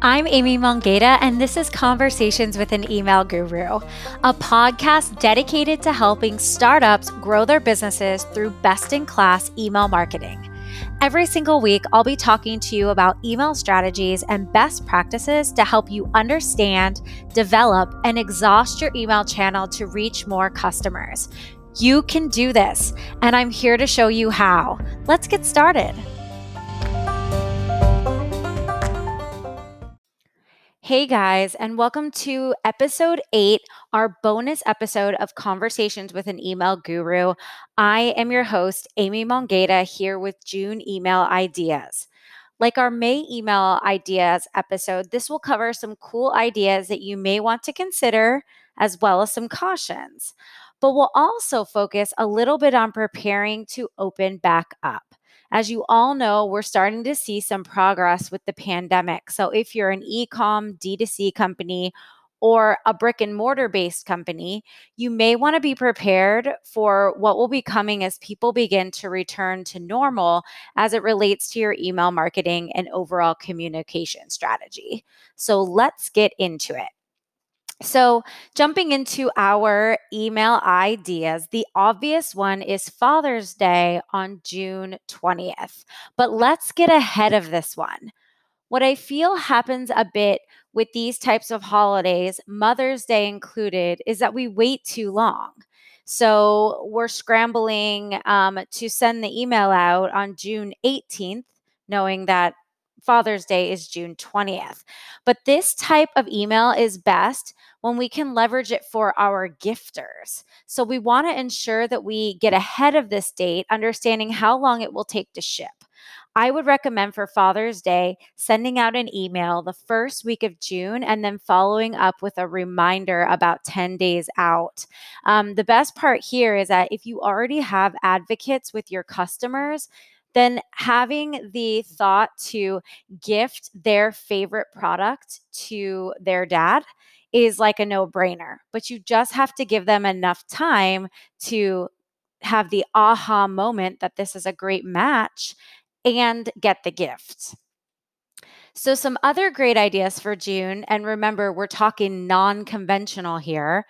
I'm Amy Mongeta, and this is Conversations with an Email Guru, a podcast dedicated to helping startups grow their businesses through best in class email marketing. Every single week, I'll be talking to you about email strategies and best practices to help you understand, develop, and exhaust your email channel to reach more customers. You can do this, and I'm here to show you how. Let's get started. Hey guys, and welcome to episode eight, our bonus episode of Conversations with an Email Guru. I am your host, Amy Mongeta, here with June Email Ideas. Like our May email ideas episode, this will cover some cool ideas that you may want to consider, as well as some cautions. But we'll also focus a little bit on preparing to open back up. As you all know, we're starting to see some progress with the pandemic. So if you're an e-com D2C company or a brick and mortar based company, you may want to be prepared for what will be coming as people begin to return to normal as it relates to your email marketing and overall communication strategy. So let's get into it. So, jumping into our email ideas, the obvious one is Father's Day on June 20th. But let's get ahead of this one. What I feel happens a bit with these types of holidays, Mother's Day included, is that we wait too long. So, we're scrambling um, to send the email out on June 18th, knowing that Father's Day is June 20th. But this type of email is best when we can leverage it for our gifters. So we want to ensure that we get ahead of this date, understanding how long it will take to ship. I would recommend for Father's Day sending out an email the first week of June and then following up with a reminder about 10 days out. Um, the best part here is that if you already have advocates with your customers, then having the thought to gift their favorite product to their dad is like a no brainer, but you just have to give them enough time to have the aha moment that this is a great match and get the gift. So, some other great ideas for June, and remember, we're talking non conventional here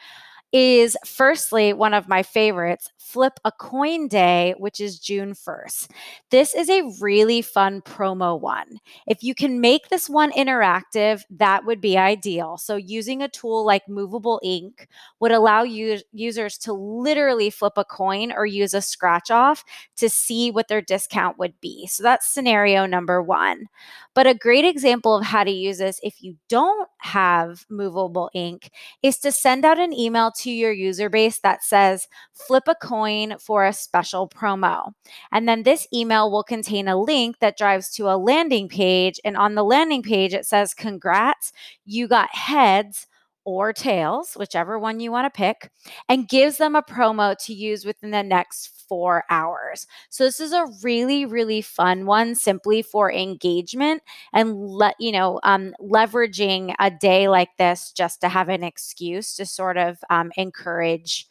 is firstly one of my favorites, Flip a Coin Day, which is June 1st. This is a really fun promo one. If you can make this one interactive, that would be ideal. So, using a tool like Movable Ink would allow users to literally flip a coin or use a scratch off to see what their discount would be. So, that's scenario number one. But a great example of how to use this if you don't have Movable Ink is to send out an email to your user base that says, flip a coin for a special promo. And then this email will contain a link that drives to a landing page. And on the landing page, it says, congrats, you got heads or tails, whichever one you want to pick, and gives them a promo to use within the next four hours. So this is a really, really fun one simply for engagement and let, you know, um, leveraging a day like this just to have an excuse to sort of um, encourage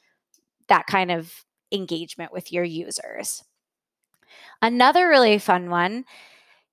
that kind of engagement with your users. Another really fun one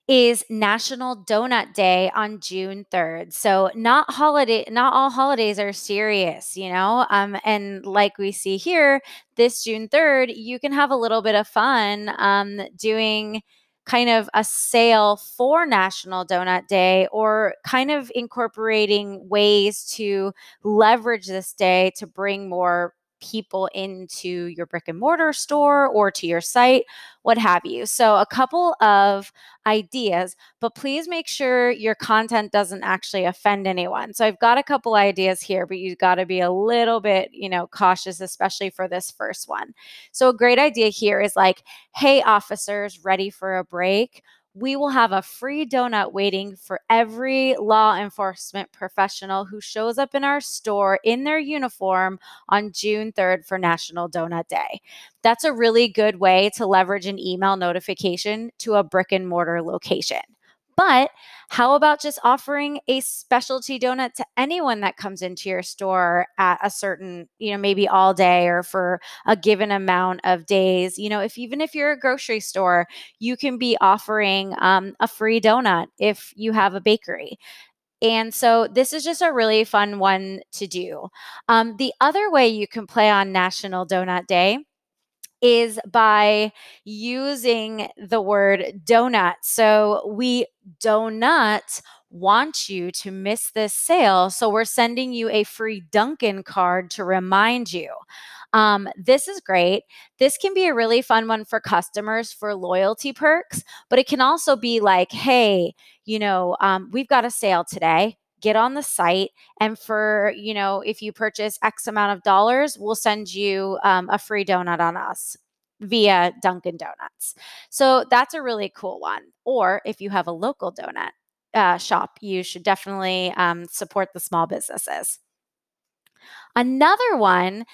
is National Donut Day on June 3rd. So not holiday not all holidays are serious, you know? Um and like we see here, this June 3rd, you can have a little bit of fun um doing kind of a sale for National Donut Day or kind of incorporating ways to leverage this day to bring more people into your brick and mortar store or to your site, what have you. So, a couple of ideas, but please make sure your content doesn't actually offend anyone. So, I've got a couple ideas here, but you've got to be a little bit, you know, cautious, especially for this first one. So, a great idea here is like, hey, officers, ready for a break? We will have a free donut waiting for every law enforcement professional who shows up in our store in their uniform on June 3rd for National Donut Day. That's a really good way to leverage an email notification to a brick and mortar location. But how about just offering a specialty donut to anyone that comes into your store at a certain, you know, maybe all day or for a given amount of days? You know, if even if you're a grocery store, you can be offering um, a free donut if you have a bakery And so this is just a really fun one to do. Um, the other way you can play on National Donut Day is by using the word donut. So we donut want you to miss this sale. So we're sending you a free Dunkin' card to remind you. Um, this is great. This can be a really fun one for customers for loyalty perks, but it can also be like, hey, you know, um, we've got a sale today get on the site and for you know if you purchase x amount of dollars we'll send you um, a free donut on us via dunkin donuts. So that's a really cool one. Or if you have a local donut uh, shop you should definitely um, support the small businesses. Another one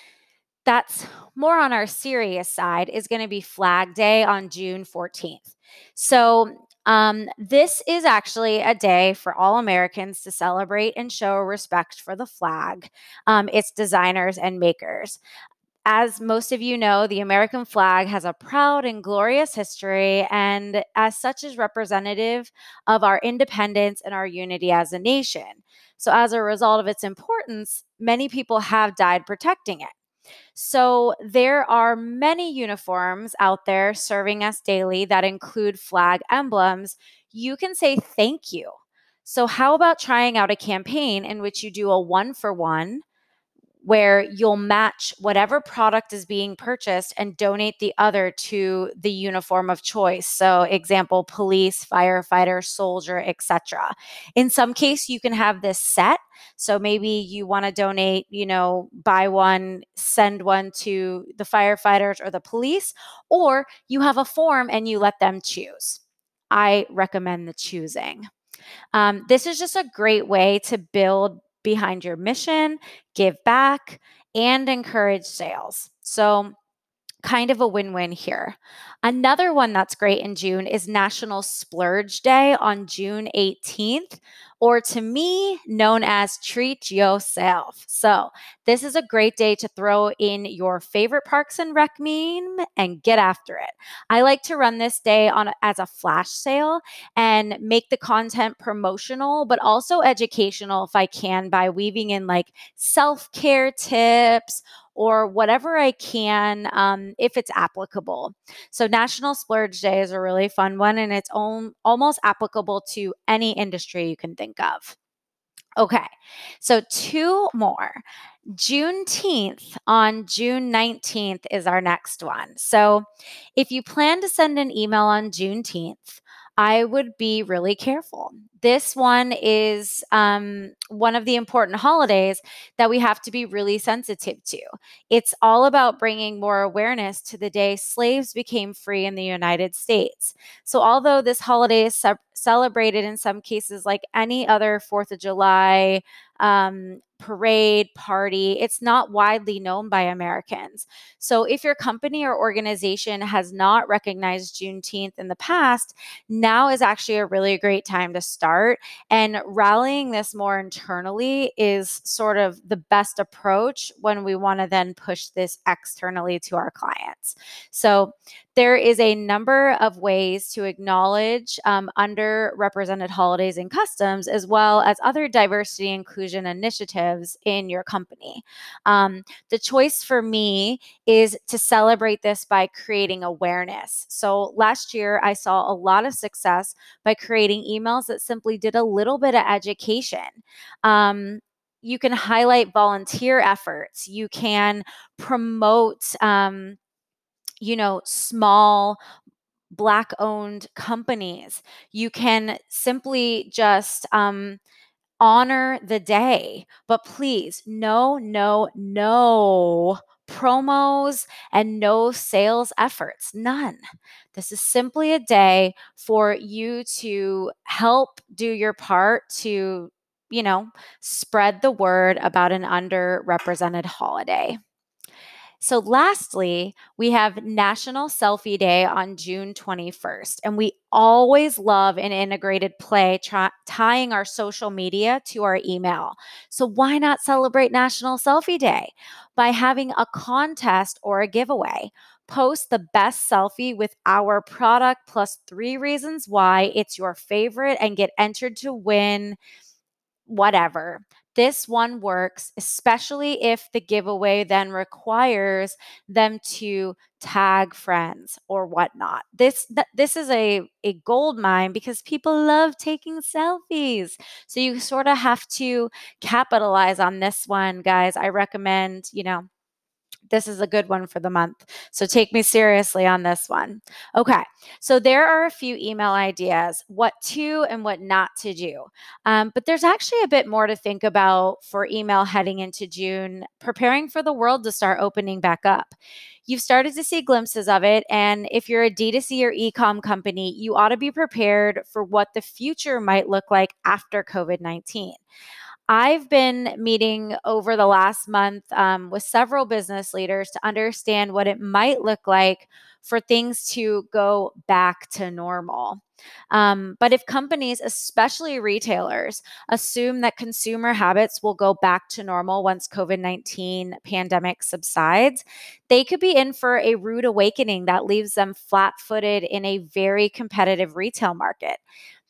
that's more on our serious side is going to be Flag Day on June 14th. So, um, this is actually a day for all Americans to celebrate and show respect for the flag, um, its designers and makers. As most of you know, the American flag has a proud and glorious history, and as such, is representative of our independence and our unity as a nation. So, as a result of its importance, many people have died protecting it. So there are many uniforms out there serving us daily that include flag emblems. You can say thank you. So, how about trying out a campaign in which you do a one for one where you'll match whatever product is being purchased and donate the other to the uniform of choice. So example police firefighter soldier etc in some case you can have this set. So maybe you want to donate you know buy one send one to the firefighters or the police or you have a form and you let them choose. I recommend the choosing. Um, this is just a great way to build behind your mission, give back, and encourage sales. So, kind of a win win here. Another one that's great in June is National Splurge Day on June 18th, or to me, known as Treat Yourself. So, this is a great day to throw in your favorite Parks and Rec meme and get after it. I like to run this day on as a flash sale and make the content promotional, but also educational if I can by weaving in like self care tips or whatever I can um, if it's applicable. So, National Splurge Day is a really fun one and it's almost applicable to any industry you can think of. Okay, so two more. Juneteenth on June 19th is our next one. So, if you plan to send an email on Juneteenth, I would be really careful. This one is um, one of the important holidays that we have to be really sensitive to. It's all about bringing more awareness to the day slaves became free in the United States. So, although this holiday is ce- celebrated in some cases like any other Fourth of July, um, parade, party. It's not widely known by Americans. So, if your company or organization has not recognized Juneteenth in the past, now is actually a really great time to start. And rallying this more internally is sort of the best approach when we want to then push this externally to our clients. So, there is a number of ways to acknowledge um, underrepresented holidays and customs, as well as other diversity inclusion initiatives in your company. Um, the choice for me is to celebrate this by creating awareness. So last year, I saw a lot of success by creating emails that simply did a little bit of education. Um, you can highlight volunteer efforts. You can promote um, you know, small black owned companies. You can simply just um, honor the day. But please, no, no, no promos and no sales efforts. None. This is simply a day for you to help do your part to, you know, spread the word about an underrepresented holiday. So, lastly, we have National Selfie Day on June 21st. And we always love an integrated play tying our social media to our email. So, why not celebrate National Selfie Day by having a contest or a giveaway? Post the best selfie with our product plus three reasons why it's your favorite and get entered to win whatever. This one works, especially if the giveaway then requires them to tag friends or whatnot. This th- this is a, a gold mine because people love taking selfies. So you sort of have to capitalize on this one, guys. I recommend, you know, this is a good one for the month. So take me seriously on this one. Okay, so there are a few email ideas what to and what not to do. Um, but there's actually a bit more to think about for email heading into June, preparing for the world to start opening back up. You've started to see glimpses of it. And if you're a D2C or e-com company, you ought to be prepared for what the future might look like after COVID 19. I've been meeting over the last month um, with several business leaders to understand what it might look like for things to go back to normal. Um, but if companies, especially retailers, assume that consumer habits will go back to normal once COVID 19 pandemic subsides, they could be in for a rude awakening that leaves them flat footed in a very competitive retail market.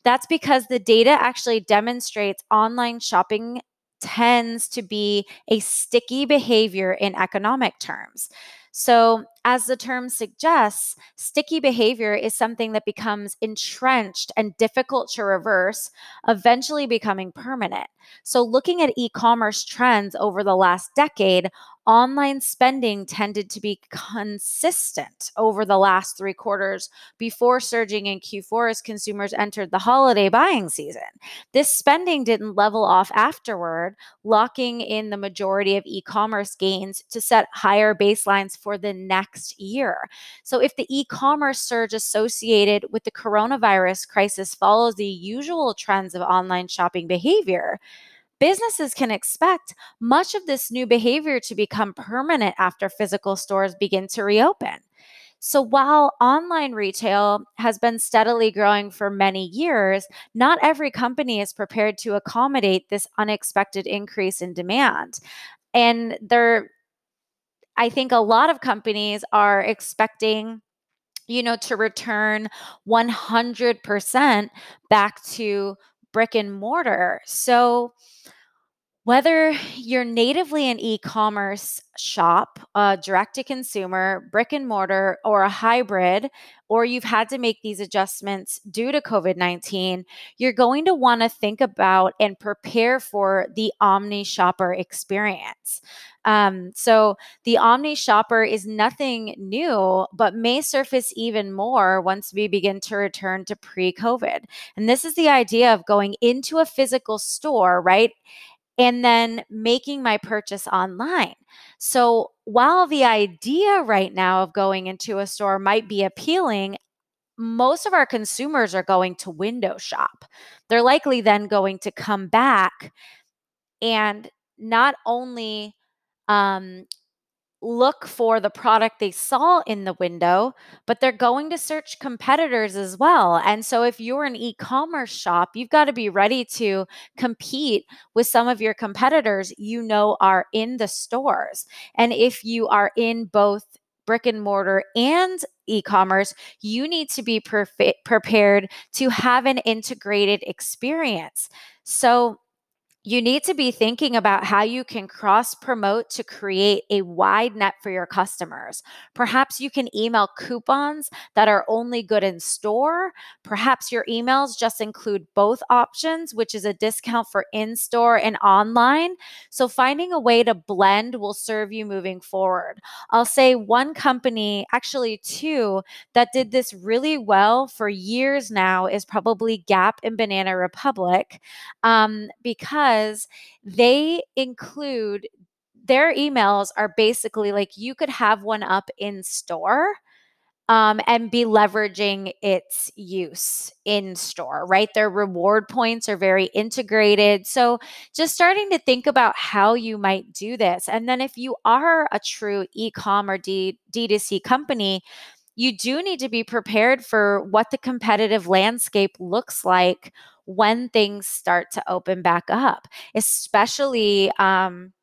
That's because the data actually demonstrates online shopping tends to be a sticky behavior in economic terms. So, as the term suggests, sticky behavior is something that becomes entrenched and difficult to reverse, eventually becoming permanent. So, looking at e commerce trends over the last decade, online spending tended to be consistent over the last three quarters before surging in Q4 as consumers entered the holiday buying season. This spending didn't level off afterward, locking in the majority of e commerce gains to set higher baselines for the next year. So, if the e commerce surge associated with the coronavirus crisis follows the usual trends of online shopping behavior, businesses can expect much of this new behavior to become permanent after physical stores begin to reopen. So, while online retail has been steadily growing for many years, not every company is prepared to accommodate this unexpected increase in demand. And there, I think a lot of companies are expecting you know to return 100% back to brick and mortar. So, whether you're natively an e commerce shop, a direct to consumer, brick and mortar, or a hybrid, or you've had to make these adjustments due to COVID 19, you're going to want to think about and prepare for the Omni shopper experience. Um, so, the Omni shopper is nothing new, but may surface even more once we begin to return to pre COVID. And this is the idea of going into a physical store, right? and then making my purchase online. So while the idea right now of going into a store might be appealing, most of our consumers are going to window shop. They're likely then going to come back and not only um, look for the product they saw in the window, but they're going to search competitors as well. And so, if you're an e commerce shop, you've got to be ready to compete with some of your competitors you know are in the stores. And if you are in both brick and mortar and e commerce, you need to be prepared to have an integrated experience. So, you need to be thinking about how you can cross promote to create a wide net for your customers. Perhaps you can email coupons that are only good in store. Perhaps your emails just include both options, which is a discount for in store and online. So, finding a way to blend will serve you moving forward. I'll say one company, actually two, that did this really well for years now is probably Gap and Banana Republic um, because because they include their emails are basically like you could have one up in store um, and be leveraging its use in store, right? Their reward points are very integrated. So, just starting to think about how you might do this. And then, if you are a true e com or D- D2C company, you do need to be prepared for what the competitive landscape looks like when things start to open back up, especially um,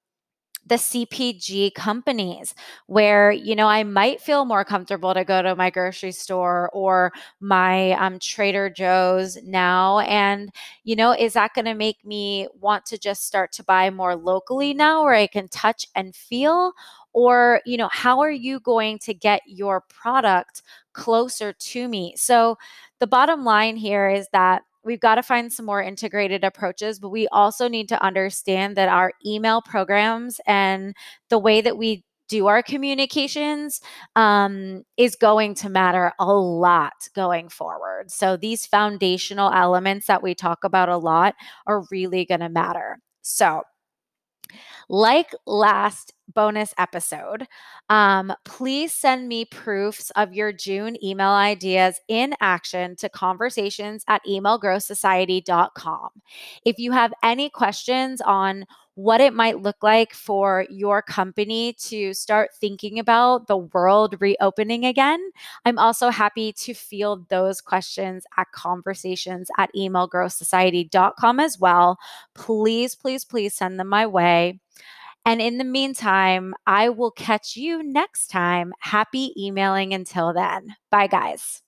the CPG companies where, you know, I might feel more comfortable to go to my grocery store or my um, Trader Joe's now. And, you know, is that going to make me want to just start to buy more locally now where I can touch and feel? Or, you know, how are you going to get your product closer to me? So, the bottom line here is that we've got to find some more integrated approaches, but we also need to understand that our email programs and the way that we do our communications um, is going to matter a lot going forward. So, these foundational elements that we talk about a lot are really going to matter. So, like last bonus episode, um, please send me proofs of your June email ideas in action to conversations at emailgrowsociety.com. If you have any questions on what it might look like for your company to start thinking about the world reopening again. I'm also happy to field those questions at conversations at emailgrowsociety.com as well. Please, please, please send them my way. And in the meantime, I will catch you next time. Happy emailing until then. Bye, guys.